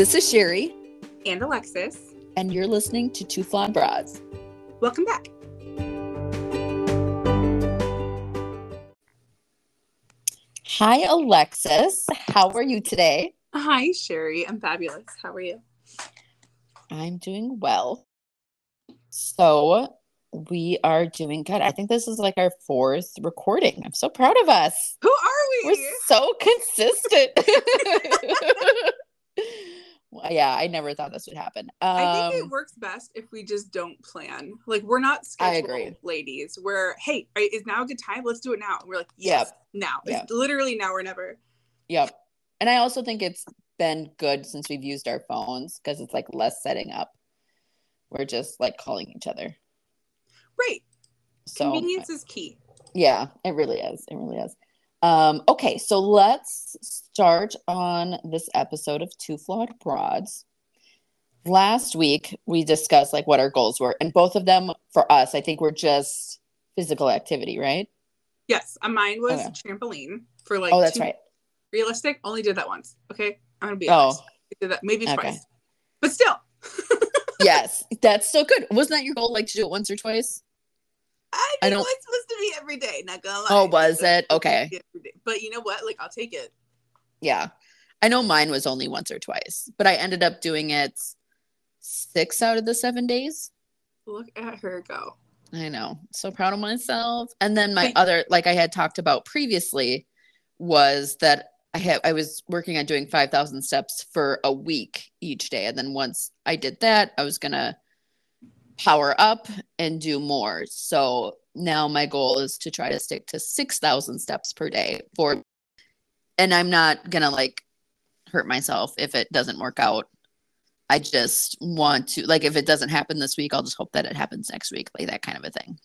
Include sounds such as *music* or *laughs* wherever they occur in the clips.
This is Sherri, and Alexys. and you're listening to Two Flawed Broads. Welcome back. Hi, Alexys. How are you today? Hi, Sherri. I'm fabulous. How are you? I'm doing well. So, we are doing good. I think this is like our fourth recording. I'm so proud of us. Who are we? We're so consistent. *laughs* *laughs* yeah, I never thought this would happen. I think Um, it works best if we just don't plan. Like we're not scheduled ladies. We're hey, right, is now a good time? Let's do it now. And we're like, Yep. now. Yep. It's literally now or never. Yep. And I also think it's been good since we've used our phones because it's like less setting up. We're just like calling each other. Right. So Convenience is key. yeah, it really is. It really is. Um, okay, so let's start on this episode of Two Flawed Broads. Last week we discussed like what our goals were, and both of them for us, I think were just physical activity, right? Yes. uh, Mine was Okay. trampoline for like oh, that's two- right. realistic. Only did that once. Okay. I'm gonna be Oh. honest. I did that maybe Okay. twice. But still. *laughs* yes, that's so good. Wasn't that your goal, like to do it once or twice? I, I don't- it was supposed to be every day, not gonna lie. Oh, was it? Okay. be every day. But you know what? Like I'll take it. Yeah. I know mine was only once or twice, but I ended up doing it six out of the seven days. Look at her go. I know. So proud of myself. And then my other, like I had talked about previously, was that I had I was working on doing five thousand steps for a week each day. And then once I did that, I was gonna power up and do more. So now my goal is to try to stick to six thousand steps per day for and I'm not gonna like hurt myself if it doesn't work out. I just want to like if it doesn't happen this week, I'll just hope that it happens next week, like that kind of a thing.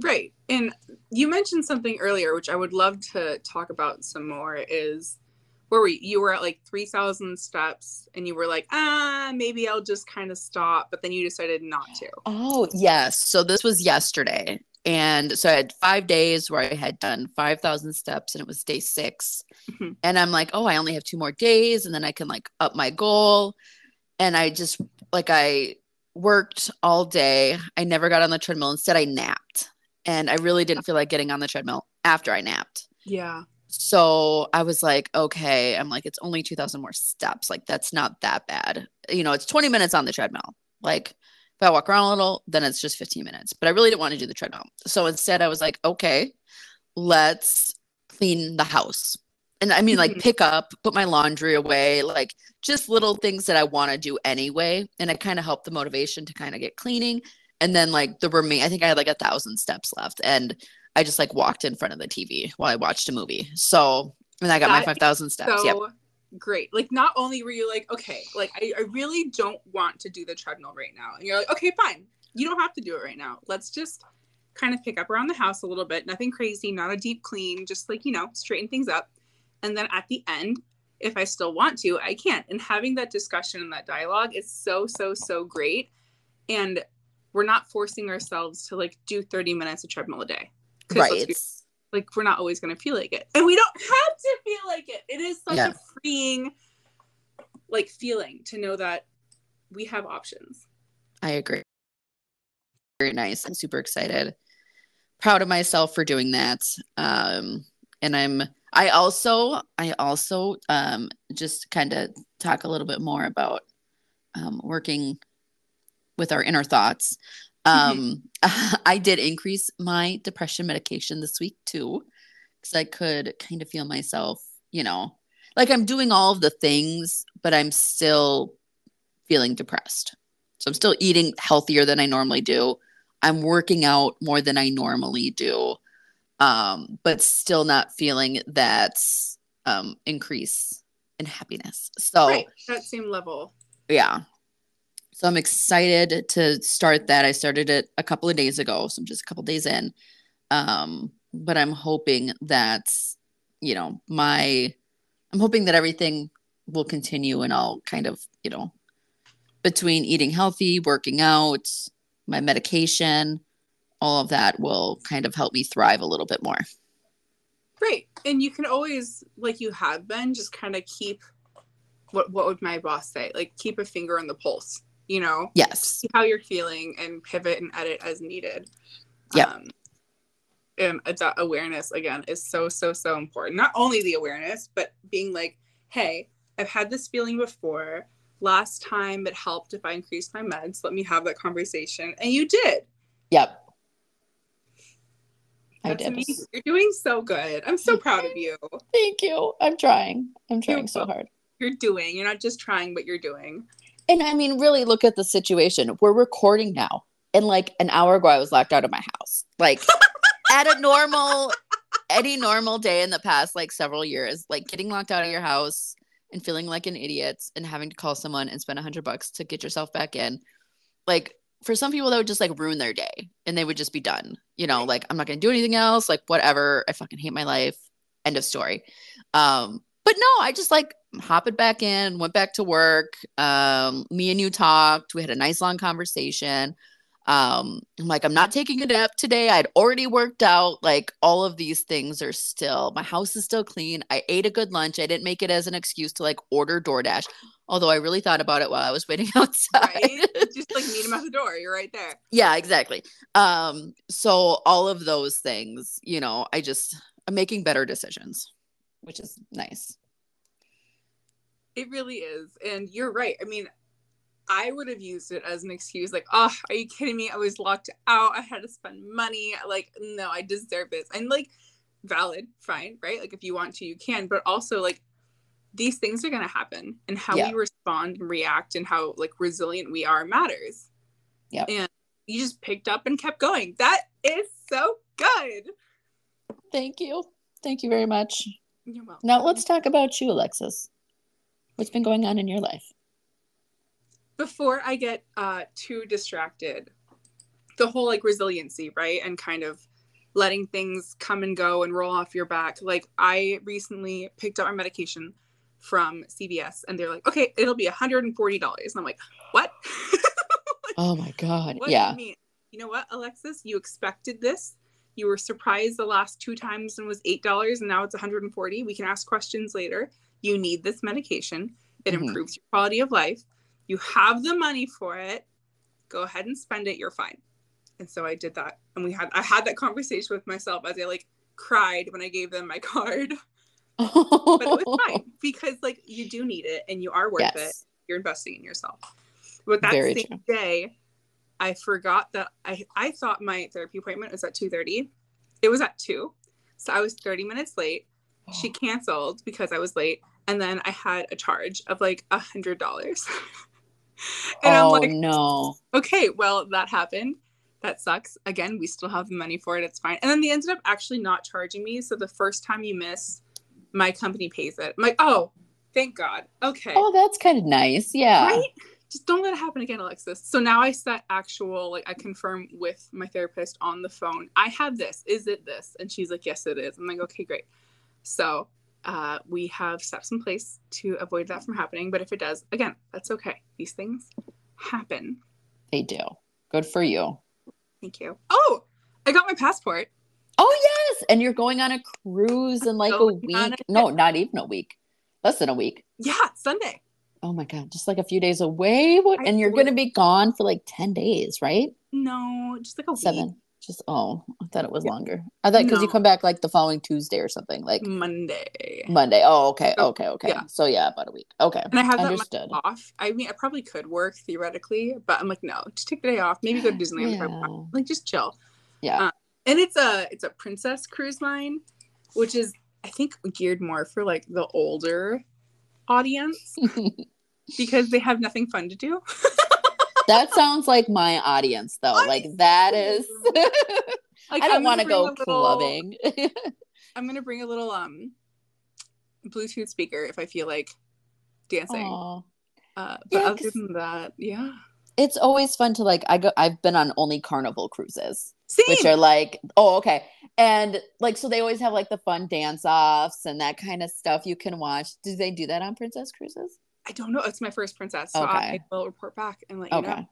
Right. And you mentioned something earlier, which I would love to talk about some more is where were you? You were at like 3,000 steps and you were like, ah, maybe I'll just kind of stop. But then you decided not to. Oh, yes. So this was yesterday. And so I had five days where I had done 5,000 steps and it was day 6 Mhm. And I'm like, oh, I only have two more days and then I can like up my goal. And I just like, I worked all day. I never got on the treadmill. Instead, I napped. And I really didn't feel like getting on the treadmill after I napped. Yeah. So I was like, okay, I'm like, it's only 2,000 more steps. Like, that's not that bad. You know, it's 20 minutes on the treadmill. Like, if I walk around a little, then it's just 15 minutes. But I really didn't want to do the treadmill. So instead, I was like, okay, let's clean the house. And I mean, like, Mhm. pick up, put my laundry away, like, just little things that I want to do anyway. And it kind of helped the motivation to kind of get cleaning. And then, like, the remain, I think I had like a thousand steps left. And I just like walked in front of the TV while I watched a movie. So, and I got my 5,000 steps. So yep. great. Like, not only were you like, okay, like, I, I really don't want to do the treadmill right now. And you're like, okay, fine. You don't have to do it right now. Let's just kind of pick up around the house a little bit. Nothing crazy, not a deep clean, just like, you know, straighten things up. And then at the end, if I still want to, I can't. And having that discussion and that dialogue is so, so, so great. And we're not forcing ourselves to like do 30 minutes of treadmill a day. Right. be like we're not always going to feel like it and we don't have to feel like it it is such Yeah. a freeing like feeling to know that we have options I agree. Very nice. I'm super excited. Proud of myself for doing that. Um, and I'm, I also, I also um, just kind of talk a little bit more about um, working with our inner thoughts. Um, *laughs* I did increase my depression medication this week too, because I could kind of feel myself, you know, like I'm doing all of the things, but I'm still feeling depressed. So I'm still eating healthier than I normally do. I'm working out more than I normally do, um, but still not feeling that um, increase in happiness. So right that same level yeah. So I'm excited to start that. I started it a couple of days ago, so I'm just a couple days in. Um, but I'm hoping that, you know, my I'm hoping that everything will continue and I'll kind of, you know, between eating healthy, working out, my medication, all of that will kind of help me thrive a little bit more. Great. And you can always, like you have been, just kind of keep what what would my boss say? Like keep a finger on the pulse, you know? Yes. See how you're feeling and pivot and edit as needed. yeah Um, and that awareness again is so so so important. Not only the awareness, but being like, hey, I've had this feeling before. Last time it helped if I increased my meds. Let me have that conversation. And you did. Yep. I That's did. amazing. You're doing so good. I'm so proud of you. Thank you. I'm trying. I'm trying You're so hard. You're doing. You're not just trying, but you're doing. And I mean, really look at the situation. We're recording now. And like an hour ago, I was locked out of my house. Like *laughs* at a normal, any normal day in the past, like several years, like getting locked out of your house and feeling like an idiot and having to call someone and spend a hundred bucks to get yourself back in. Like for some people, that would just like ruin their day and they would just be done. You know, like I'm not going to do anything else. Like whatever. I fucking hate my life. End of story. Um, but no, I just like hopped it back in, went back to work. Um, me and you talked. We had a nice long conversation. Um, I'm like, I'm not taking a nap today. I'd already worked out. Like all of these things are still, my house is still clean. I ate a good lunch. I didn't make it as an excuse to like order DoorDash. Although I really thought about it while I was waiting *laughs* outside. Right? just like meet him at the door. You're right there. yeah, exactly. Um, so all of those things, you know, I just I'm making better decisions, which is nice. It really is. And you're right. I mean, I would have used it as an excuse, like, oh, are you kidding me? I was locked out. I had to spend money. Like, no, I deserve this. And like, valid, fine, right? Like, if you want to, you can. But also, like, these things are going to happen. And how Yeah. we respond and react and how like resilient we are matters. Yeah. And you just picked up and kept going. That is so good. Thank you. Thank you very much. You're welcome. Now let's talk about you, Alexys. What's been going on in your life? before I get uh too distracted, the whole like resiliency, right? And kind of letting things come and go and roll off your back. Like I recently picked up my medication from CVS and they're like, okay, it'll be $140. And I'm like, what? *laughs* Oh my god. what yeah. you mean? You know what, Alexys? You expected this. You were surprised the last two times and was $8 and now it's 140. We can ask questions later. You need this medication. It Mhm. improves your quality of life. You have the money for it. Go ahead and spend it. You're fine. And so I did that. And we had I had that conversation with myself as I like cried when I gave them my *laughs* card. But it was *laughs* fine because like you do need it and you are worth it. You're investing in yourself. But that Very same true. day, I forgot that I I thought my therapy appointment was at 2:30. It was at 2. So I was 30 minutes late. She canceled because I was late. And then I had a charge of like a hundred dollars. *laughs* and oh I'm like, no. okay, well, that happened. That sucks. Again, we still have the money for it. It's fine. And then they ended up actually not charging me. So the first time you miss, my company pays it. I'm like, oh, thank God. Okay. Oh, that's kind of nice. Yeah. Right? Just don't let it happen again, Alexys. So now I set actual, like, I confirm with my therapist on the phone. I have this. Is it this? And she's like, yes, it is. I'm like, okay, great. So uh, we have steps in place to avoid that from happening. But if it does, again, that's okay. These things happen. They do. Good for you. Thank you. Oh, I got my passport. Oh yes. And you're going on a cruise in like a week. a- No, not even a week. Less than a week. Yeah, Sunday. Oh my god, just like a few days away. What? I And you're going to be gone for like 10 days, right? No, just like a week. Just oh, I thought it was Yeah. longer. I thought because you come back like the following Tuesday or something, like Monday. Monday. Oh, okay, So, okay, okay. yeah. So yeah, about a week. Okay, And I have that understood. Off. I mean, I probably could work theoretically, but I'm like, no, just take the day off. Maybe go to Disneyland. if I want. Yeah. Like, just chill. Yeah. Uh, and it's a it's a Princess Cruise Line, which is I think geared more for like the older audience *laughs* because they have nothing fun to do. *laughs* that sounds like my audience, though. I like that is. *laughs* Like, I don't want to go little- clubbing. *laughs* I'm gonna bring a little um Bluetooth speaker if I feel like dancing. Aw. Uh, but Yeah, other than that, yeah. It's always fun to like. I go. I've been on only Carnival cruises. Same. which are like oh okay and like so they always have like the fun dance offs and that kind of stuff you can watch do they do that on princess cruises I don't know. It's my first princess, so I will report back and let you okay know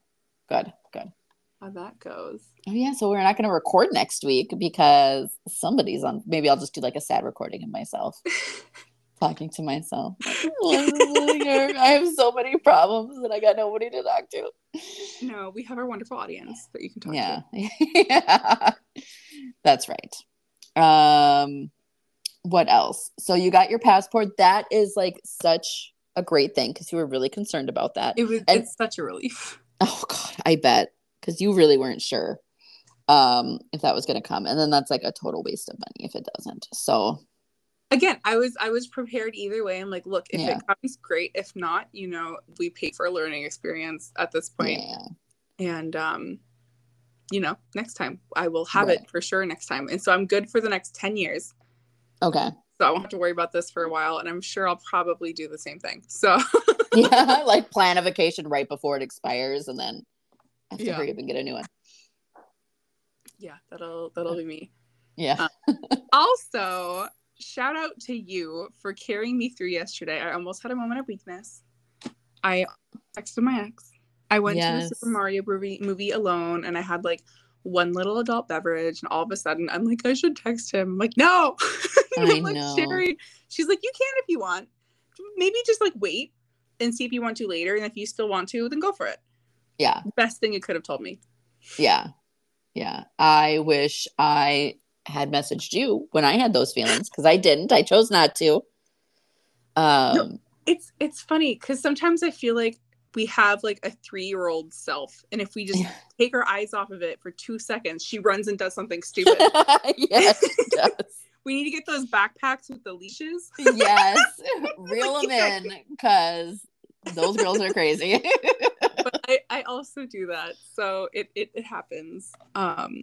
good good how that goes. oh yeah so we're not going to record next week because somebody's on maybe i'll just do like a sad recording of myself *laughs* talking to myself. I have so many problems and I got nobody to talk to. No, we have our wonderful audience that you can talk Yeah. to. yeah. *laughs* That's right. Um what else? So you got your passport. That is like such a great thing because you were really concerned about that. It was And- it's such a relief. *laughs* Oh god, I bet because you really weren't sure um if that was going to come, and then that's like a total waste of money if it doesn't. So Again, I was I was prepared either way. I'm like, look, if Yeah. it comes, great. If not, you know, we pay for a learning experience at this point. yeah, And um, you know, next time I will have Right. it for sure next time. And so I'm good for the next 10 years. okay, So I won't have to worry about this for a while. And I'm sure I'll probably do the same thing. So yeah, *laughs* *laughs* like plan a vacation right before it expires, and then have to Yeah. hurry up and get a new one. yeah, that'll that'll be me. Yeah, um, Also, shout out to you for carrying me through yesterday. I almost had a moment of weakness. I texted my ex. I went to Yes. the Super Mario movie, movie alone and I had like one little adult beverage and all of a sudden I'm like, I should text him. I'm like, no. *laughs* I'm like, know. Sherri. She's like, you can if you want. Maybe just like wait and see if you want to later. And if you still want to, then go for it. yeah, Best thing you could have told me. yeah, yeah. I wish I had messaged you when I had those feelings because I didn't. I chose not to. Um, it's it's funny because sometimes I feel like we have like a three year old self, and if we just Yeah. take our eyes off of it for two seconds, she runs and does something stupid. *laughs* yes, *laughs* does. we need to get those backpacks with the leashes. yes, *laughs* reel them in because those girls are crazy. but I, I also do that, so it it, it happens. Um,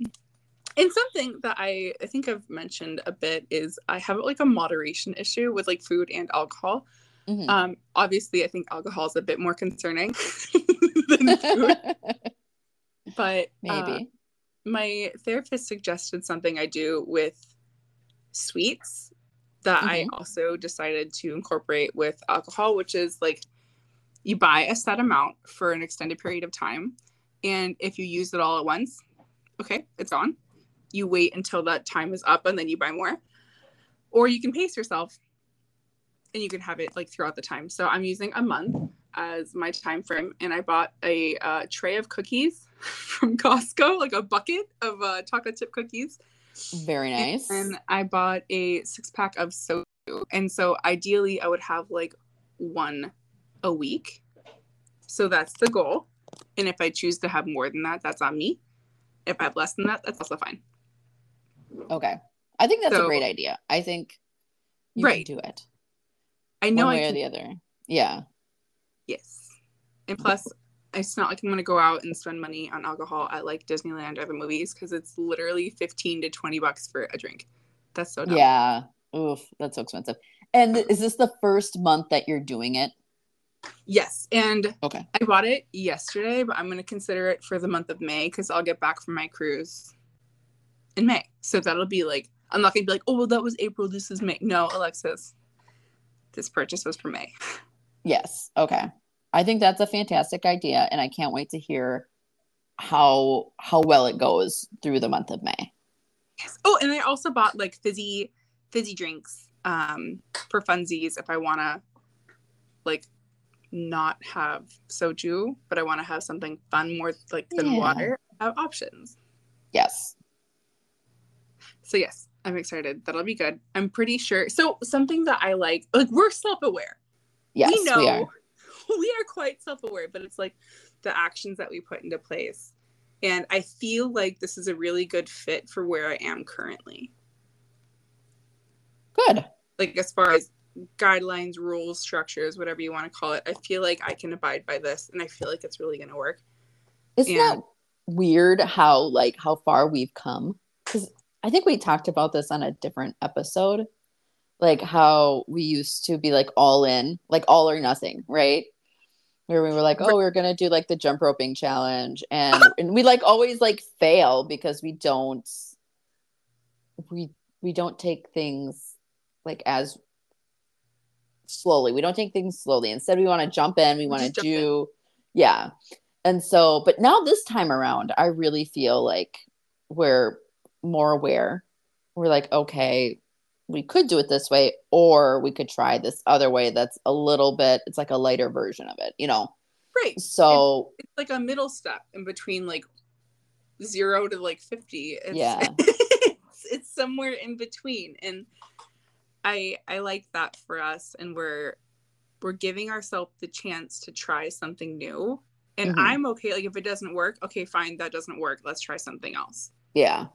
and something that I I think I've mentioned a bit is I have like a moderation issue with like food and alcohol. Mhm. Um, obviously, I think alcohol is a bit more concerning *laughs* than food, *laughs* but uh, Maybe. my therapist suggested something I do with sweets that I Mhm. also decided to incorporate with alcohol, which is like you buy a set amount for an extended period of time. And if you use it all at once, okay, it's gone. You wait until that time is up and then you buy more. Or you can pace yourself and you can have it like throughout the time. So I'm using a month as my time frame and I bought a uh, tray of cookies *laughs* from Costco, like a bucket of uh, chocolate chip cookies. Very nice. And I bought a six pack of soju. And so ideally, I would have like one a week. So that's the goal. And if I choose to have more than that, that's on me. If I have less than that, that's also fine. okay. I think that's a great idea. I think you Right. can do it. I know one I way or the other. Yeah. Yes. And plus, it's not like I'm going to go out and spend money on alcohol at like Disneyland or the movies because it's literally 15 to 20 bucks for a drink. That's so dumb. Yeah. Oof, that's so expensive. And is this the first month that you're doing it? Yes. And Okay. I bought it yesterday, but I'm going to consider it for the month of May because I'll get back from my cruise in May. So that'll be like, I'm not going to be like, oh, well, that was April. This is May. No, Alexys, this purchase was for May. Yes. Okay. I think that's a fantastic idea and I can't wait to hear how how well it goes through the month of May. Yes. Oh, and I also bought like fizzy, fizzy drinks um, for funsies if I want to like not have soju, but I want to have something fun more like than Yeah. water. I have options. Yes. So yes, I'm excited. That'll be good. I'm pretty sure. So something that I like, like we're self-aware. Yes, we know we are. *laughs* we are quite self-aware, but it's like the actions that we put into place. And I feel like this is a really good fit for where I am currently. Good. Like as far as guidelines, rules, structures, whatever you want to call it, I feel like I can abide by this and I feel like it's really gonna work. Isn't Yeah. that weird how like how far we've come? I think we talked about this on a different episode. Like how we used to be like all in, like all or nothing, right? Where we were like, oh, we are gonna do like the jump roping challenge, and *laughs* and we like always like fail because we don't we we don't take things like as slowly. We don't take things slowly. Instead, we want to jump in. We want to jump in. do, yeah. And so, but now this time around, I really feel like we're more aware. We're like, okay, we could do it this way, or we could try this other way that's a little bit, it's like a lighter version of it, you know? Right. So it's like a middle step in between like zero to like 50. It's, Yeah. *laughs* it's, it's somewhere in between. And I I like that for us. And we're we're giving ourselves the chance to try something new. And Mhm. I'm okay. Like if it doesn't work, okay, fine, that doesn't work. Let's try something else. Yeah.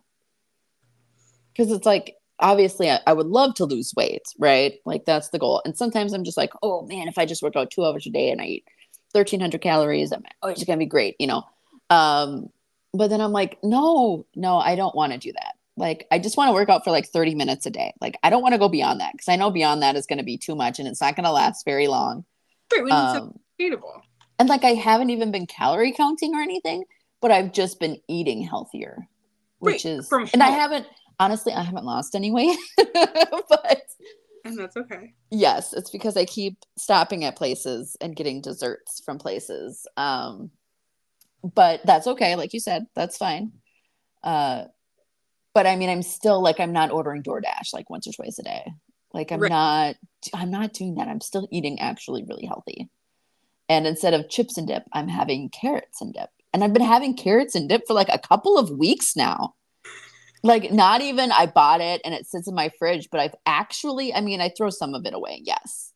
Because it's like, obviously, I, I would love to lose weight, right? Like, that's the goal. And sometimes I'm just like, oh man, if I just work out two hours a day and I eat 1,300 calories, I'm oh, it's going to be great, you know? Um, but then I'm like, no, no, I don't want to do that. Like, I just want to work out for like 30 minutes a day. Like, I don't want to go beyond that because I know beyond that is going to be too much and it's not going to last very long. Right. We need something Um, sustainable. and like I haven't even been calorie counting or anything, but I've just been eating healthier, which Right, is and I haven't honestly I haven't lost any weight, *laughs* but And that's okay. yes, it's because I keep stopping at places and getting desserts from places. Um, but that's okay, like you said, that's fine. Uh, but I mean, I'm still like I'm not ordering DoorDash like once or twice a day. Like I'm Right. not I'm not doing that. I'm still eating actually really healthy. And instead of chips and dip, I'm having carrots and dip. And I've been having carrots and dip for like a couple of weeks now. Like not even I bought it and it sits in my fridge, but I've actually I mean I throw some of it away, yes.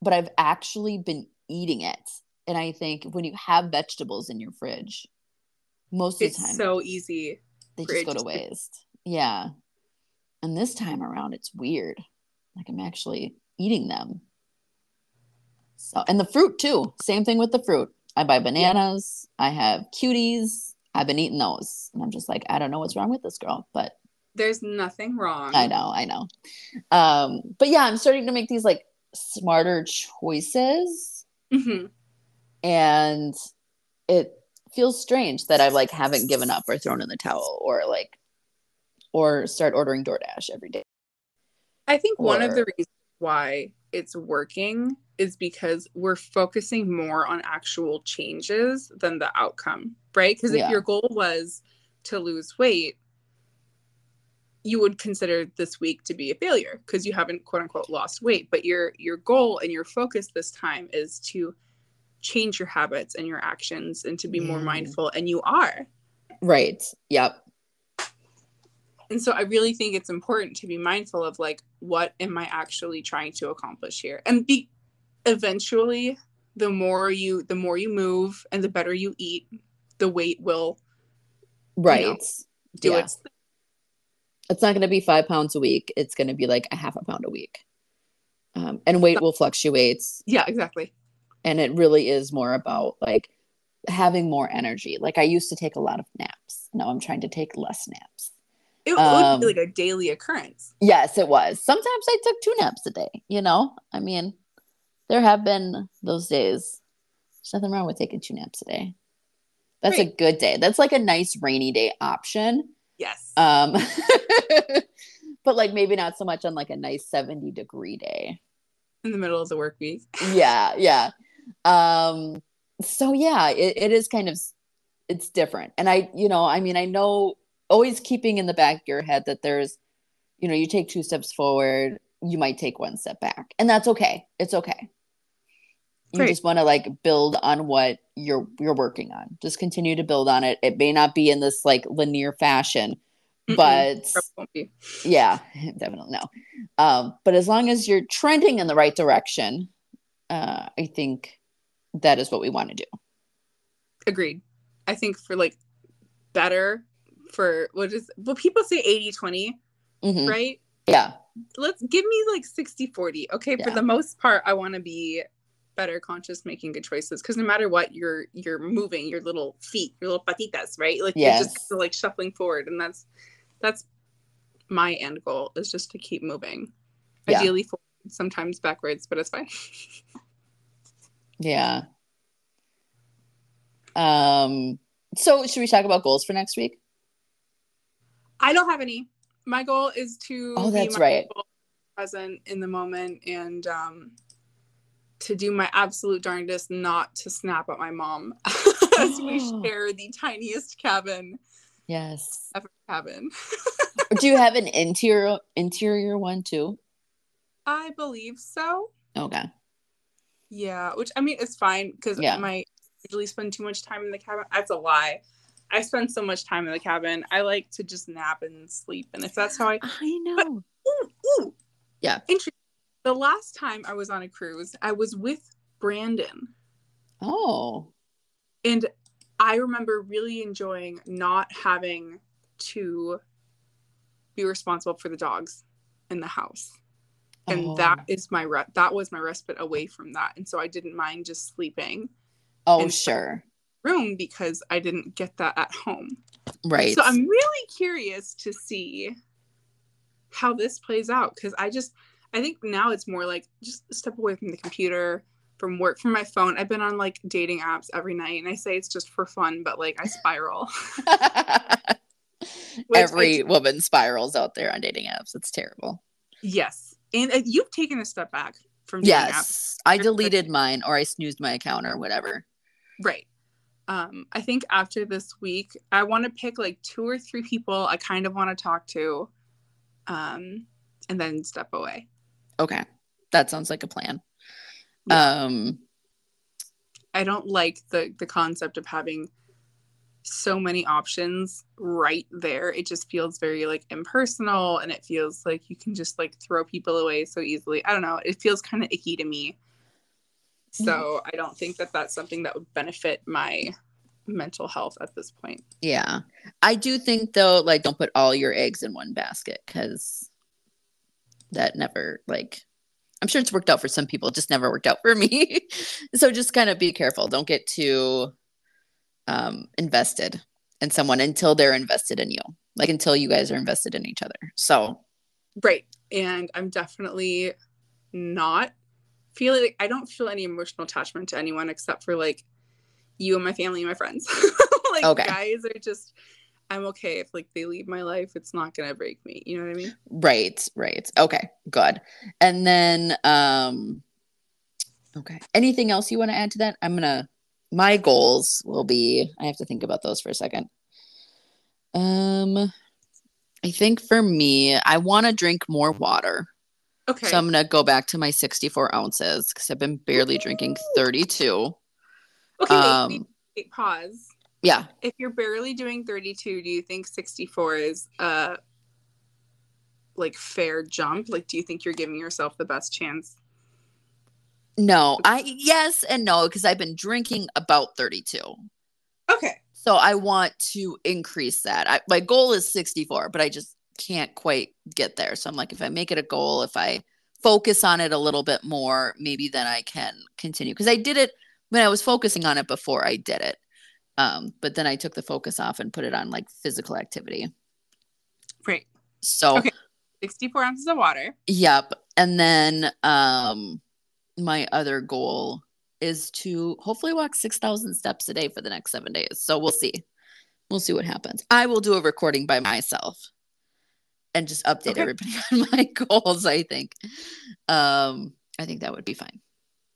But I've actually been eating it. And I think when you have vegetables in your fridge, most of the time so easy. they for just go to to- waste. Yeah. And this time around, it's weird. Like I'm actually eating them. So, and the fruit too. Same thing with the fruit. I buy bananas. I have cuties. I've been eating those. And I'm just like, I don't know what's wrong with this girl, but There's nothing wrong. I know, I know. Um, but yeah, I'm starting to make these like smarter choices. hmm And it feels strange that I like haven't given up or thrown in the towel or like or start ordering DoorDash every day. I think one of the reasons why it's working is because we're focusing more on actual changes than the outcome, right? Because if your goal was to lose weight, you would consider this week to be a failure because you haven't quote unquote lost weight. But your your goal and your focus this time is to change your habits and your actions and to be more mm. mindful. And you are. Right. Yep. and so i really think it's important to be mindful of like what am i actually trying to accomplish here and be eventually the more you the more you move and the better you eat the weight will Right. do Yeah. its It's not going to be five pounds a week. It's going to be like a half a pound a week. Um, and weight will fluctuate. yeah exactly And it really is more about like having more energy. Like I used to take a lot of naps. Now I'm trying to take less naps. it, it Um, would be like a daily occurrence Yes, it was. Sometimes I took two naps a day, you know? I mean, there have been those days. There's nothing wrong with taking two naps a day. That's a good day. That's like a nice rainy day option. yes Um *laughs* but like maybe not so much on like a nice 70 degree day. in the middle of the work week *laughs* Yeah, yeah. Um so yeah, it, it is kind of it's different. And I, you know, I mean, I know always keeping in the back of your head that there's, you know, you take two steps forward, you might take one step back. And that's okay. It's okay. You just want to like build on what you're you're working on. Just continue to build on it. It may not be in this like linear fashion, Mm-mm. but Probably won't be. yeah, *laughs* definitely no. Um, but as long as you're trending in the right direction, uh, I think that is what we want to do. agreed i think for like better for what is well people say 80 20 Mhm. right Yeah, let's give me like 60 40 okay for the most part i want to be better conscious making good choices because no matter what you're you're moving your little feet your little patitas right like you're just like shuffling forward and that's that's my end goal is just to keep moving Yeah. ideally forward, sometimes backwards but it's fine yeah. Um. So, should we talk about goals for next week? i don't have any my goal is to Oh, be that's right. present in the moment and um to do my absolute darndest not to snap at my mom *laughs* as we *gasps* share the tiniest cabin Yes. ever cabin. Do you have an *laughs* interior interior one too? I believe so. Okay. Yeah, which I mean it's fine because Yeah. I might usually spend too much time in the cabin. That's a lie. I spend so much time in the cabin. I like to just nap and sleep, and if that's how I I know. ooh, ooh. Yeah. Interesting. The last time I was on a cruise, I was with Brandon, Oh. and I remember really enjoying not having to be responsible for the dogs in the house. And Oh. that is my re- that was my respite away from that. And so I didn't mind just sleeping Oh, sure. room because I didn't get that at home. Right. So I'm really curious to see how this plays out because I just I think now it's more like just step away from the computer, from work, from my phone. I've been on like dating apps every night and I say it's just for fun, but like I spiral. *laughs* Which I Every woman spirals out there on dating apps. It's terrible. yes. And uh, you've taken a step back from dating apps. Yes. I deleted mine or I snoozed my account or whatever. Right. Um, I think after this week, I want to pick like two or three people I kind of want to talk to, um, and then step away. Okay. That sounds like a plan. Yeah. Um I don't like the the concept of having so many options right there. It just feels very like impersonal, and it feels like you can just like throw people away so easily. I don't know. It feels kind of icky to me. So I don't think that that's something that would benefit my mental health at this point. yeah. I do think though, like don't put all your eggs in one basket because that never like I'm sure it's worked out for some people, it just never worked out for me. *laughs* so just kind of be careful. Don't get too um invested in someone until they're invested in you. Like until you guys are invested in each other. So Right. And I'm definitely not feeling like I don't feel any emotional attachment to anyone except for like you and my family and my friends. *laughs* like Okay. guys are just I'm okay if like they leave my life. It's not gonna break me. You know what I mean? Right, right. Okay, good. And then um okay. Anything else you want to add to that? I'm gonna my goals will be I have to think about those for a second. Um I think for me, I want to drink more water. Okay. So I'm gonna go back to my 64 ounces because I've been barely drinking 32. okay, wait, wait, Um wait, pause. Yeah. If you're barely doing 32, do you think 64 is a like fair jump? Like do you think you're giving yourself the best chance? No, I yes and no, because I've been drinking about 32. Okay. So I want to increase that. I, my goal is 64, but I just can't quite get there. So I'm like, if I make it a goal, if I focus on it a little bit more, maybe then I can continue. Because I did it when I was focusing on it before I did it. Um, but then I took the focus off and put it on like physical activity. Great. So Okay. 64 ounces of water. Yep. And then um my other goal is to hopefully walk 6,000 steps a day for the next 7 days. So we'll see. We'll see what happens. I will do a recording by myself and just update Okay. everybody *laughs* on my goals, I think. Um I think that would be fine.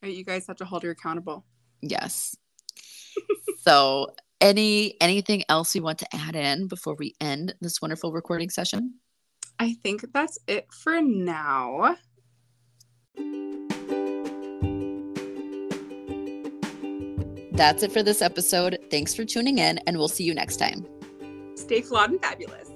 Right, You guys have to hold her accountable. Yes. So any anything else you want to add in before we end this wonderful recording session? I think that's it for now. That's it for this episode. Thanks for tuning in and we'll see you next time. Stay flawed and fabulous.